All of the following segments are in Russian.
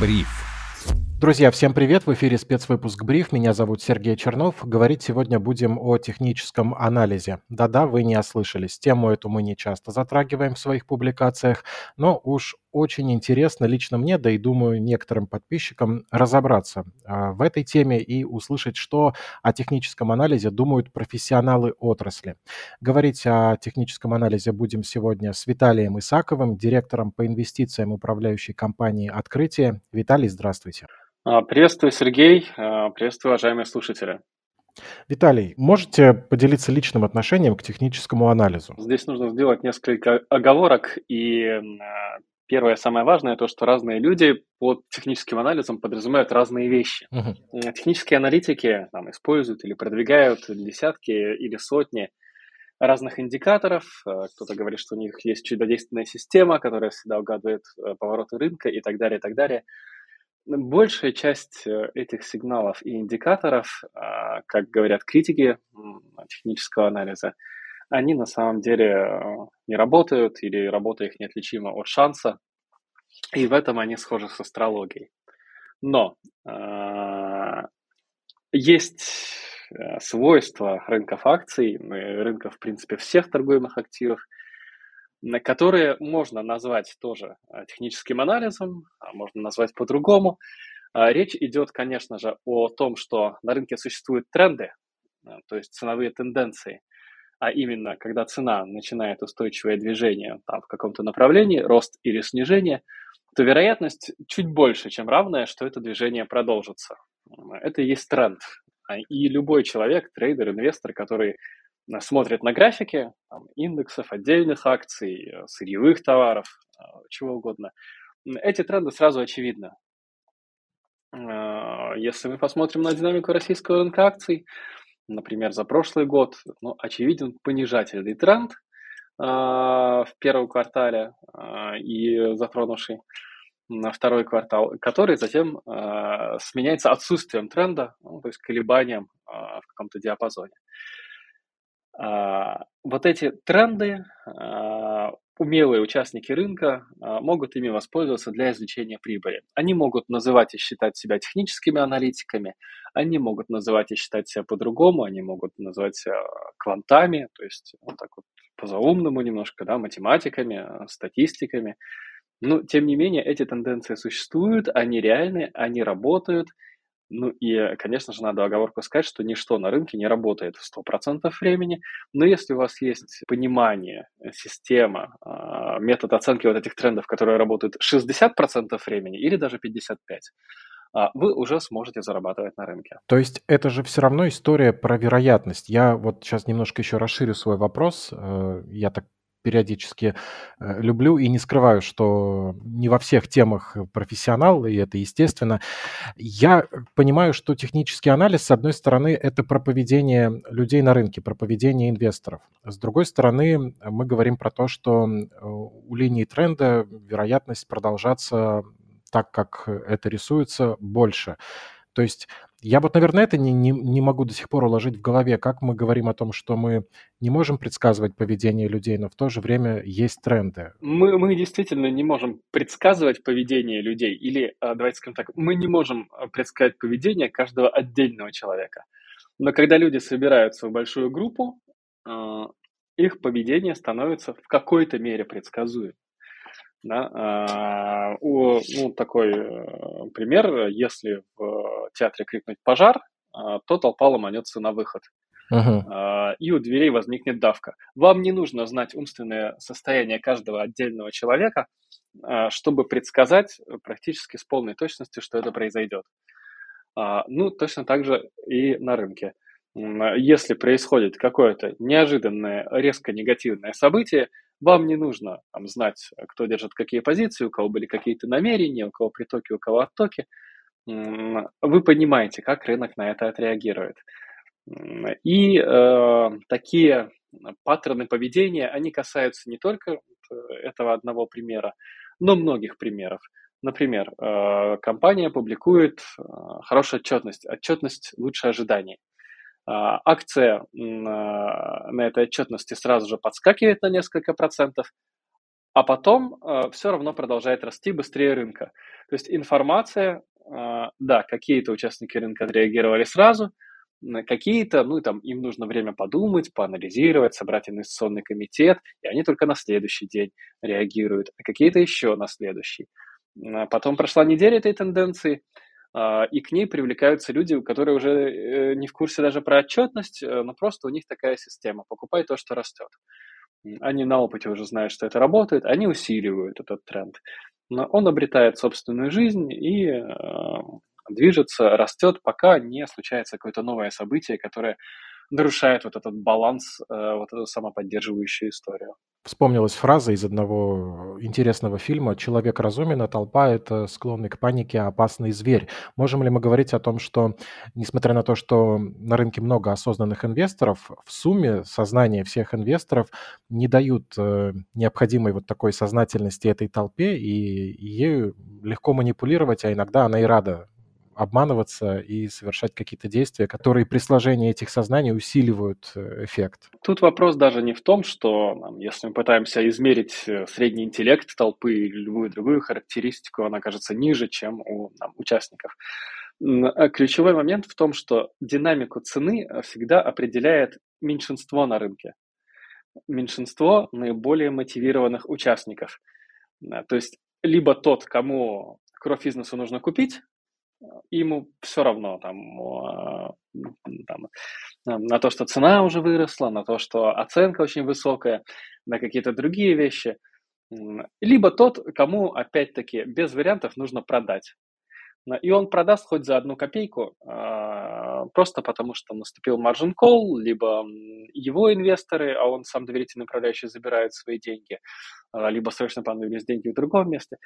Бриф. Друзья, всем привет! В эфире спецвыпуск «Бриф». Меня зовут Сергей Чернов. Говорить сегодня будем о техническом анализе. Да-да, вы не ослышались. Тему эту мы не часто затрагиваем в своих публикациях, но уж очень интересно лично мне, да и думаю некоторым подписчикам, разобраться а, в этой теме и услышать, что о техническом анализе думают профессионалы отрасли. Говорить о техническом анализе будем сегодня с Виталием Исаковым, директором по инвестициям управляющей компании «Открытие». Виталий, здравствуйте. А, приветствую, Сергей. А, приветствую, уважаемые слушатели. Виталий, можете поделиться личным отношением к техническому анализу? Здесь нужно сделать несколько оговорок. И первое, самое важное, то, что разные люди под техническим анализом подразумевают разные вещи. Угу. Технические аналитики там, используют или продвигают десятки или сотни разных индикаторов. Кто-то говорит, что у них есть чудодейственная система, которая всегда угадывает повороты рынка и так далее, и так далее. Большая часть э, этих сигналов и индикаторов, а, как говорят критики технического анализа, они на самом деле э, не работают или работа их неотличима от шанса, и в этом они схожи с астрологией. Но э, есть э, свойства рынков акций, рынков, в принципе, всех торгуемых активов – которые можно назвать тоже техническим анализом, а можно назвать по-другому. А, речь идет, конечно же, о том, что на рынке существуют тренды, то есть ценовые тенденции, а именно, когда цена начинает устойчивое движение там, в каком-то направлении, рост или снижение, то вероятность чуть больше, чем равная, что это движение продолжится. Это и есть тренд. И любой человек, трейдер, инвестор, который смотрят на графики там, индексов, отдельных акций, сырьевых товаров, э, чего угодно, эти тренды сразу очевидны. Э, если мы посмотрим на динамику российского рынка акций, например, за прошлый год, ну, очевиден понижательный тренд в первом квартале и затронувший на второй квартал, который затем сменяется отсутствием тренда, ну, то есть колебанием в каком-то диапазоне. А, вот эти тренды а, умелые участники рынка а, могут ими воспользоваться для извлечения прибыли. Они могут называть и считать себя техническими аналитиками, они могут называть и считать себя по-другому, они могут называть себя квантами, то есть вот так вот по-заумному немножко, да, математиками, статистиками. Но, тем не менее, эти тенденции существуют, они реальны, они работают – ну и, конечно же, надо оговорку сказать, что ничто на рынке не работает в 100% времени, но если у вас есть понимание, э, система, а, метод оценки вот этих трендов, которые работают 60% времени или даже 55%, а, вы уже сможете зарабатывать на рынке. То есть это же все равно история про вероятность. Я вот сейчас немножко еще расширю свой вопрос. Э, я так периодически э, люблю и не скрываю, что не во всех темах профессионал, и это естественно. Я понимаю, что технический анализ, с одной стороны, это про поведение людей на рынке, про поведение инвесторов. С другой стороны, мы говорим про то, что у линии тренда вероятность продолжаться так, как это рисуется, больше. То есть я вот, наверное, это не, не, не могу до сих пор уложить в голове, как мы говорим о том, что мы не можем предсказывать поведение людей, но в то же время есть тренды. Мы, мы действительно не можем предсказывать поведение людей, или, а, давайте скажем так, мы не можем а, предсказать поведение каждого отдельного человека. Но когда люди собираются в большую группу, а, их поведение становится в какой-то мере предсказуемым. Да? А, у, ну, такой э, пример, если в театре крикнуть «пожар», а, то толпа ломанется на выход. Uh-huh. И у дверей возникнет давка. Вам не нужно знать умственное состояние каждого отдельного человека, чтобы предсказать практически с полной точностью, что это произойдет. Ну, точно так же и на рынке. Если происходит какое-то неожиданное, резко негативное событие, вам не нужно там, знать, кто держит какие позиции, у кого были какие-то намерения, у кого притоки, у кого оттоки. Вы понимаете, как рынок на это отреагирует. И э, такие паттерны поведения, они касаются не только э, этого одного примера, но многих примеров. Например, э, компания публикует э, хорошую отчетность, отчетность лучше ожиданий. А, акция на этой отчетности сразу же подскакивает на несколько процентов, а потом э, все равно продолжает расти быстрее рынка. То есть информация, да, какие-то участники рынка отреагировали сразу, какие-то, ну, там, им нужно время подумать, поанализировать, собрать инвестиционный комитет, и они только на следующий день реагируют, а какие-то еще на следующий. Потом прошла неделя этой тенденции, а, и к ней привлекаются люди, которые уже э, не в курсе даже про отчетность, э, но просто у них такая система – покупай то, что растет. Они на опыте уже знают, что это работает, они усиливают этот тренд. Но он обретает собственную жизнь и э, движется, растет, пока не случается какое-то новое событие, которое нарушает вот этот баланс, вот эту самоподдерживающую историю. Вспомнилась фраза из одного интересного фильма «Человек разумен, а толпа– это склонный к панике опасный зверь». Можем ли мы говорить о том, что, несмотря на то, что на рынке много осознанных инвесторов, в сумме сознание всех инвесторов не дают э, необходимой вот такой сознательности этой толпе, и ею легко манипулировать, а иногда она и рада обманываться и совершать какие-то действия, которые при сложении этих сознаний усиливают э, эффект. Тут вопрос даже не в том, что если мы пытаемся измерить э, средний интеллект толпы или любую другую характеристику, она кажется ниже, чем у там, участников. А ключевой момент в том, что динамику цены э, всегда определяет меньшинство на рынке. Меньшинство наиболее мотивированных участников. То есть либо тот, кому кровь бизнесу нужно купить, ему все равно там, там, на то, что цена уже выросла, на то, что оценка очень высокая, на какие-то другие вещи. Либо тот, кому, опять-таки, без вариантов нужно продать. И он продаст хоть за одну копейку, а, просто потому что наступил margin call, либо его инвесторы, а он сам доверительный управляющий забирает свои деньги, а, либо срочно понадобились деньги в другом месте.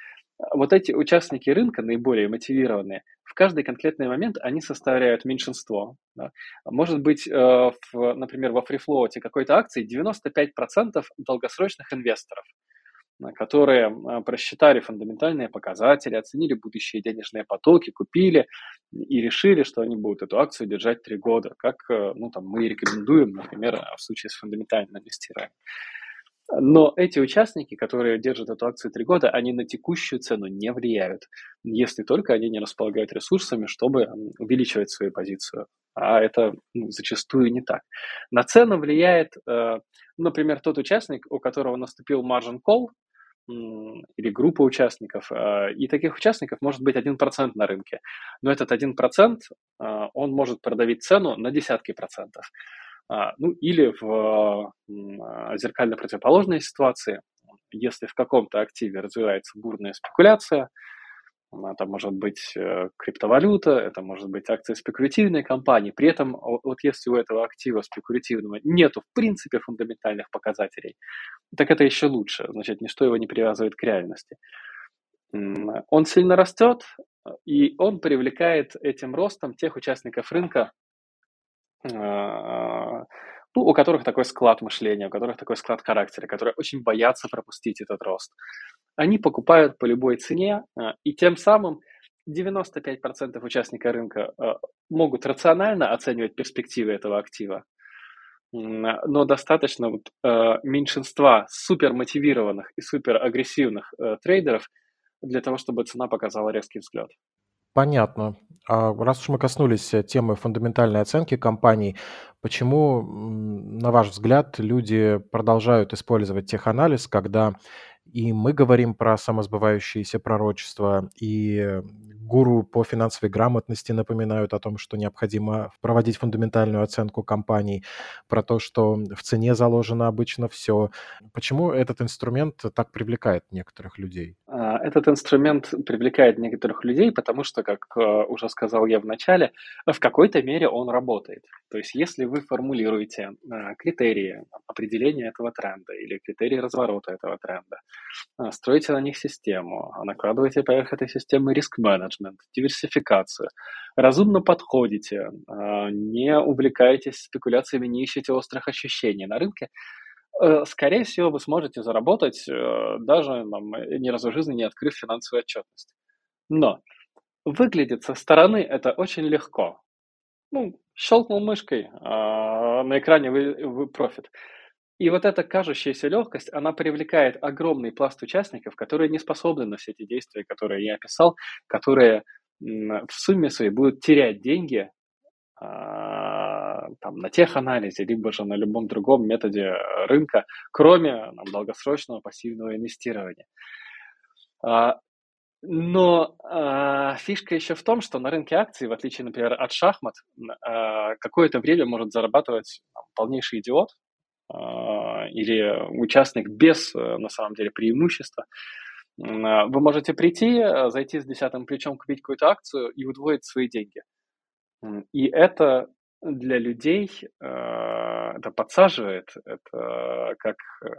Вот эти участники рынка, наиболее мотивированные, в каждый конкретный момент они составляют меньшинство. Да. Может быть, э, в, например, во фрифлоуте какой-то акции 95% долгосрочных инвесторов – которые а, просчитали фундаментальные показатели, оценили будущие денежные потоки, купили и решили, что они будут эту акцию держать три года, как э, ну, там, мы рекомендуем, например, в случае с фундаментальным инвестированием. Но эти участники, которые держат эту акцию три года, они на текущую цену не влияют, если только они не располагают ресурсами, чтобы увеличивать свою позицию. А это ну, зачастую не так. На цену влияет, э, например, тот участник, у которого наступил margin call, или группа участников. А, и таких участников может быть 1% на рынке. Но этот 1% а, он может продавить цену на десятки процентов. А, ну или в зеркально противоположной ситуации, если в каком-то активе развивается бурная спекуляция, это может быть э, криптовалюта, это может быть акция спекулятивной компании. При этом, вот если у этого актива спекулятивного нету в принципе фундаментальных показателей, так это еще лучше. Значит, ничто его не привязывает к реальности. Он сильно растет, и он привлекает этим ростом тех участников рынка, а, ну, у которых такой склад мышления, у которых такой склад характера, которые очень боятся пропустить этот рост. Они покупают по любой цене, а, и тем самым 95% участников рынка а, могут рационально оценивать перспективы этого актива, но достаточно вот, меньшинства супермотивированных и суперагрессивных э, трейдеров для того, чтобы цена показала резкий взгляд. Понятно. А раз уж мы коснулись э, темы фундаментальной оценки компаний, почему, на ваш взгляд, люди продолжают использовать теханализ, когда и мы говорим про самосбывающиеся пророчества, и гуру по финансовой грамотности напоминают о том, что необходимо проводить фундаментальную оценку компаний, про то, что в цене заложено обычно все. Почему этот инструмент так привлекает некоторых людей? А, этот инструмент привлекает некоторых людей, потому что, как э, уже сказал я в начале, в какой-то мере он работает. То есть если вы формулируете э, критерии определения этого тренда или критерии разворота этого тренда, э, строите на них систему, накладываете поверх этой системы риск-менеджмент, менеджмент, диверсификацию. Разумно подходите, а, не увлекаетесь спекуляциями, не ищете острых ощущений на рынке, э, скорее всего, вы сможете заработать э, даже там, ни разу в жизни не открыв финансовую отчетность. Но выглядит со стороны это очень легко. Ну, щелкнул мышкой, а на экране вы, вы профит. И вот эта кажущаяся легкость, она привлекает огромный пласт участников, которые не способны на все эти действия, которые я описал, которые в сумме своей будут терять деньги а, там, на теханализе, либо же на любом другом методе рынка, кроме там, долгосрочного пассивного инвестирования. А, но э, фишка еще в том, что на рынке акций, в отличие, например, от шахмат, э, какое-то время может зарабатывать там, полнейший идиот э, или участник без, э, на самом деле, преимущества. Э, вы можете прийти, зайти с десятым плечом, купить какую-то акцию и удвоить свои деньги. И это для людей э, это подсаживает, это как э,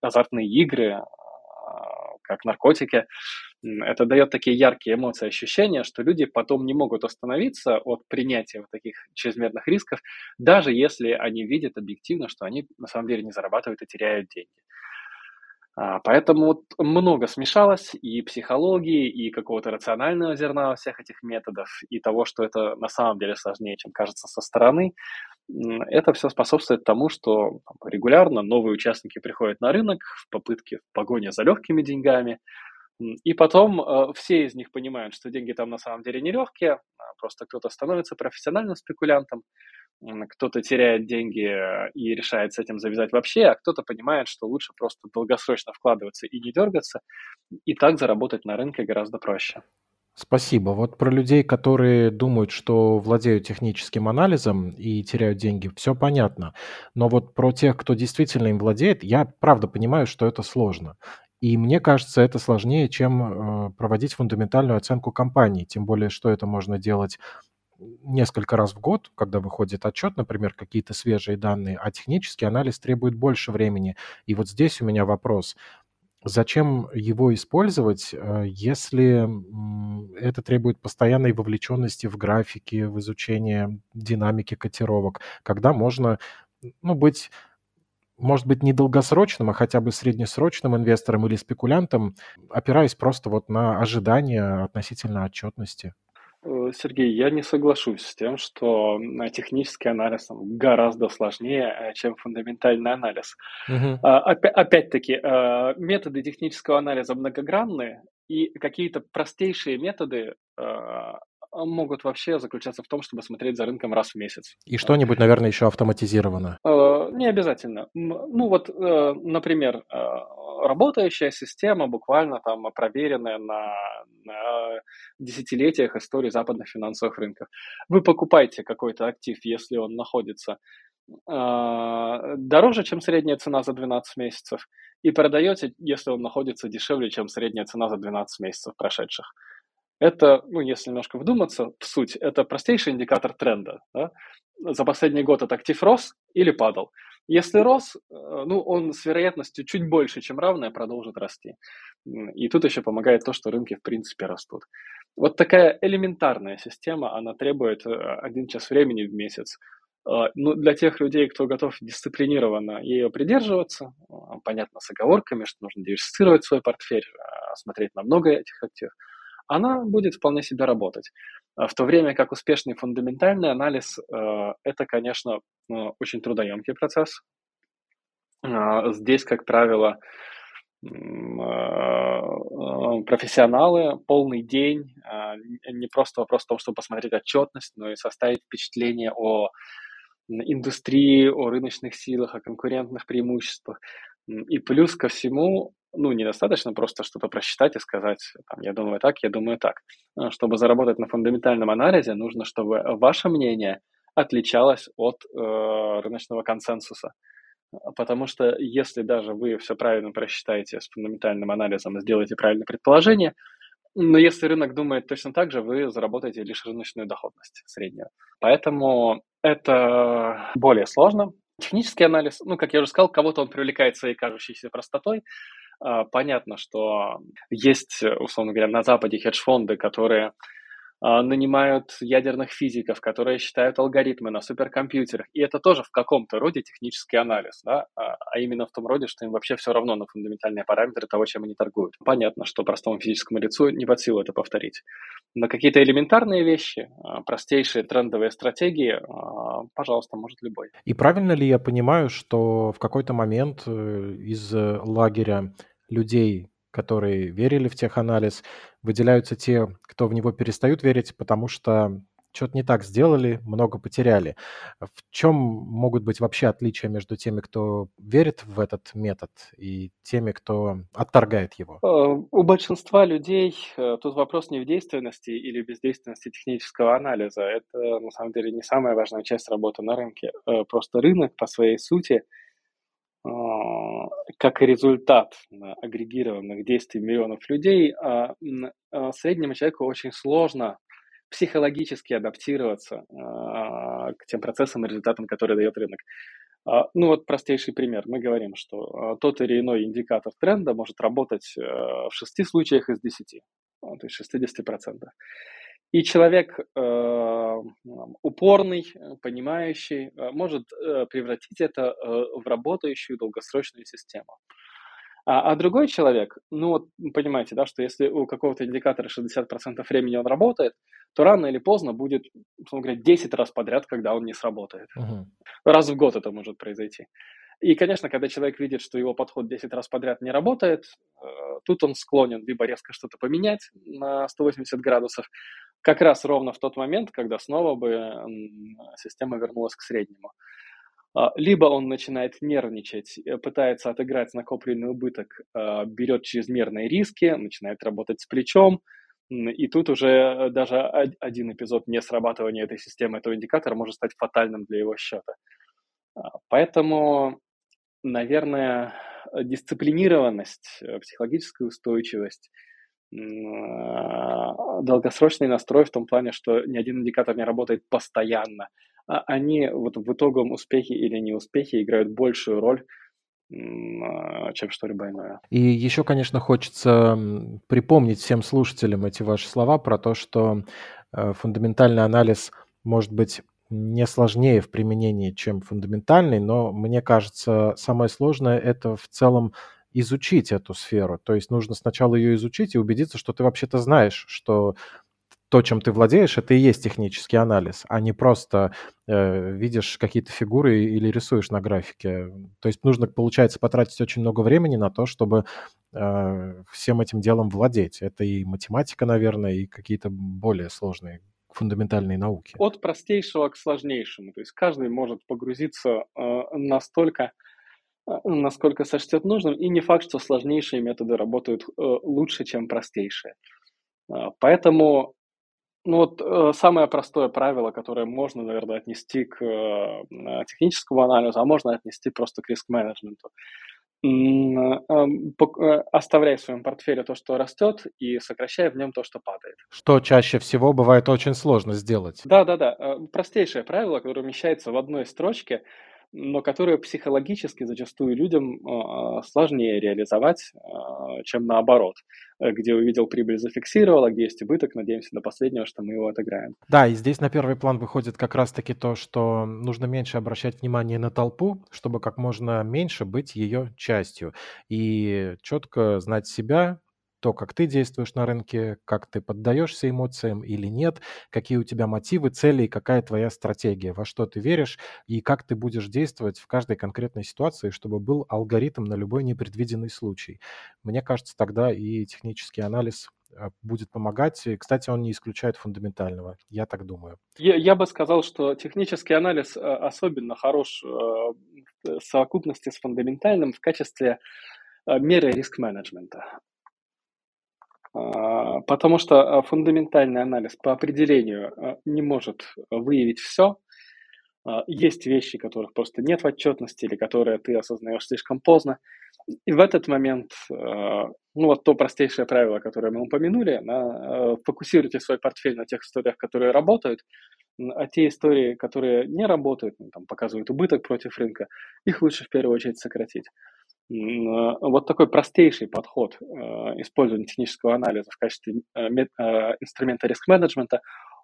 азартные игры, как наркотики. Это дает такие яркие эмоции, ощущения, что люди потом не могут остановиться от принятия вот таких чрезмерных рисков, даже если они видят объективно, что они на самом деле не зарабатывают и теряют деньги. А, поэтому вот много смешалось и психологии, и какого-то рационального зерна во всех этих методов, и того, что это на самом деле сложнее, чем кажется со стороны. Это все способствует тому, что регулярно новые участники приходят на рынок в попытке, в погоне за легкими деньгами, и потом э, все из них понимают, что деньги там на самом деле не легкие, а просто кто-то становится профессиональным спекулянтом, кто-то теряет деньги э, и решает с этим завязать вообще, а кто-то понимает, что лучше просто долгосрочно вкладываться и не дергаться, и так заработать на рынке гораздо проще. Спасибо. Вот про людей, которые думают, что владеют техническим анализом и теряют деньги, все понятно. Но вот про тех, кто действительно им владеет, я правда понимаю, что это сложно. И мне кажется, это сложнее, чем э, проводить фундаментальную оценку компании. Тем более, что это можно делать несколько раз в год, когда выходит отчет, например, какие-то свежие данные, а технический анализ требует больше времени. И вот здесь у меня вопрос. Зачем его использовать, э, если это требует постоянной вовлеченности в графики, в изучение динамики котировок, когда можно ну, быть может быть, не долгосрочным, а хотя бы среднесрочным инвестором или спекулянтом, опираясь просто вот на ожидания относительно отчетности? Э, Сергей, я не соглашусь с тем, что технический анализ гораздо сложнее, э, чем фундаментальный анализ. Угу. Опять-таки, э, методы технического анализа многогранные, и какие-то простейшие методы могут вообще заключаться в том, чтобы смотреть за рынком раз в месяц. И что-нибудь, наверное, еще автоматизировано? Не обязательно. Ну вот, например, работающая система, буквально там проверенная на, на десятилетиях истории западных финансовых рынков. Вы покупаете какой-то актив, если он находится э, дороже, чем средняя цена за 12 месяцев, и продаете, если он находится дешевле, чем средняя цена за 12 месяцев прошедших. Это, ну, если немножко вдуматься в суть, это простейший индикатор тренда. Да? За последний год этот актив рос или падал. Если рос, э, ну, он с вероятностью чуть больше, чем равная, продолжит расти. И тут еще помогает то, что рынки в принципе растут. Вот такая элементарная система, она требует э, один час времени в месяц. Э, ну, для тех людей, кто готов дисциплинированно ее придерживаться, понятно, с оговорками, что нужно диверсифицировать свой портфель, смотреть на много этих активов, она будет вполне себе работать. В то время как успешный фундаментальный анализ – это, конечно, очень трудоемкий процесс. А, здесь, как правило, а, профессионалы полный день, а, не просто вопрос в том, чтобы посмотреть отчетность, но и составить впечатление о индустрии, о рыночных силах, о конкурентных преимуществах. И плюс ко всему, ну, недостаточно просто что-то просчитать и сказать, там, я думаю так, я думаю так. Чтобы заработать на фундаментальном анализе, нужно, чтобы ваше мнение отличалось от э, рыночного консенсуса. Потому что если даже вы все правильно просчитаете с фундаментальным анализом и сделаете правильное предположение, но если рынок думает точно так же, вы заработаете лишь рыночную доходность среднюю. Поэтому это более сложно. Технический анализ, ну, как я уже сказал, кого-то он привлекает своей кажущейся простотой. А, понятно, что есть, условно говоря, на Западе хедж-фонды, которые нанимают ядерных физиков, которые считают алгоритмы на суперкомпьютерах. И это тоже в каком-то роде технический анализ, да? а, а именно в том роде, что им вообще все равно на фундаментальные параметры того, чем они торгуют. Понятно, что простому физическому лицу не под силу это повторить. Но какие-то элементарные вещи, а, простейшие трендовые стратегии, пожалуйста, может любой. И правильно ли я понимаю, что в какой-то момент э, из лагеря людей, которые верили в теханализ, выделяются те, кто в него перестают верить, потому что что-то не так сделали, много потеряли. В чем могут быть вообще отличия между теми, кто верит в этот метод, и теми, кто отторгает его? Э, у большинства людей э, тут вопрос не в действенности или бездейственности технического анализа. Это, на самом деле, не самая важная часть работы на рынке. Э, просто рынок по своей сути – а, как результат агрегированных действий миллионов людей, а, а, среднему человеку очень сложно психологически адаптироваться к тем процессам и результатам, которые дает рынок. Ну вот простейший пример. Мы говорим, что тот или иной индикатор тренда может работать э, в 6 случаях из 10, то есть 60%. И человек э, упорный, понимающий, э, может э, превратить это в работающую долгосрочную систему. А, а другой человек, ну вот понимаете, да, что если у какого-то индикатора 60% времени он работает, то рано или поздно будет, условно говоря, 10 раз подряд, когда он не сработает. Uh-huh. Раз в год это может произойти. И, конечно, когда человек видит, что его подход 10 раз подряд не работает, тут он склонен либо резко что-то поменять на 180 градусов, как раз ровно в тот момент, когда снова бы система вернулась к среднему. А, либо он начинает нервничать, э, пытается отыграть накопленный убыток, а, берет чрезмерные риски, начинает работать с плечом, и тут уже э, даже один эпизод не срабатывания этой системы, этого индикатора может стать фатальным для его счета. А, поэтому, наверное, дисциплинированность, э, психологическая устойчивость – долгосрочный настрой в том плане, что ни один индикатор не работает постоянно. А они вот в итогом успехи или неуспехи играют большую роль, а, чем что-либо иное. И еще, конечно, хочется припомнить всем слушателям эти ваши слова про то, что э, фундаментальный анализ может быть не сложнее в применении, чем фундаментальный, но мне кажется, самое сложное это в целом изучить эту сферу. То есть нужно сначала ее изучить и убедиться, что ты вообще-то знаешь, что то, чем ты владеешь, это и есть технический анализ, а не просто э, видишь какие-то фигуры или рисуешь на графике. То есть нужно, получается, потратить очень много времени на то, чтобы э, всем этим делом владеть. Это и математика, наверное, и какие-то более сложные фундаментальные науки. От простейшего к сложнейшему. То есть каждый может погрузиться э, настолько насколько сочтет нужным, и не факт, что сложнейшие методы работают э, лучше, чем простейшие. А, поэтому ну вот э, самое простое правило, которое можно, наверное, отнести к э, техническому анализу, а можно отнести просто к риск-менеджменту. Оставляй в своем портфеле то, что растет, и сокращай в нем то, что падает. Что чаще всего бывает очень сложно сделать. Да, да, да. Простейшее правило, которое умещается в одной строчке, но которые психологически зачастую людям а, сложнее реализовать, а, чем наоборот, э, где увидел прибыль, зафиксировал, а где есть убыток, надеемся до последнего, что мы его отыграем. Да, и здесь на первый план выходит как раз-таки то, что нужно меньше обращать внимание на толпу, чтобы как можно меньше быть ее частью, и четко знать себя, то, как ты действуешь на рынке, как ты поддаешься эмоциям или нет, какие у тебя мотивы, цели и какая твоя стратегия, во что ты веришь и как ты будешь действовать в каждой конкретной ситуации, чтобы был алгоритм на любой непредвиденный случай. Мне кажется, тогда и технический анализ а, будет помогать. И, кстати, он не исключает фундаментального, я так думаю. Я, я бы сказал, что технический анализ а, особенно хорош а, в совокупности с фундаментальным в качестве меры риск-менеджмента. А, потому что а, фундаментальный анализ по определению а, не может выявить все. Есть вещи, которых просто нет в отчетности или которые ты осознаешь слишком поздно. И в этот момент, ну вот то простейшее правило, которое мы упомянули, на, фокусируйте свой портфель на тех историях, которые работают, а те истории, которые не работают, ну, там, показывают убыток против рынка, их лучше в первую очередь сократить. Вот такой простейший подход использования технического анализа в качестве инструмента риск-менеджмента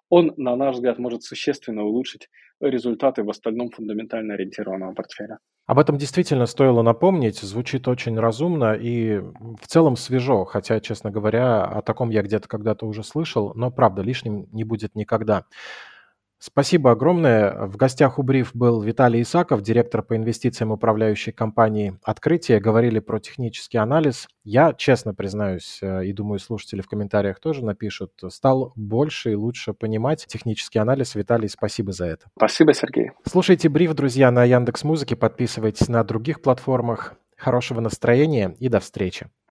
он, на наш взгляд, может существенно улучшить результаты в остальном фундаментально ориентированного портфеля. Об этом действительно стоило напомнить, звучит очень разумно и в целом свежо, хотя, честно говоря, о таком я где-то когда-то уже слышал, но правда, лишним не будет никогда. Спасибо огромное. В гостях у Бриф был Виталий Исаков, директор по инвестициям управляющей компании «Открытие». Говорили про технический анализ. Я, честно признаюсь, э, и думаю, слушатели в комментариях тоже напишут, стал больше и лучше понимать технический анализ. Виталий, спасибо за это. Спасибо, Сергей. Слушайте Бриф, друзья, на Яндекс Музыке, подписывайтесь на других платформах. Хорошего настроения и до встречи.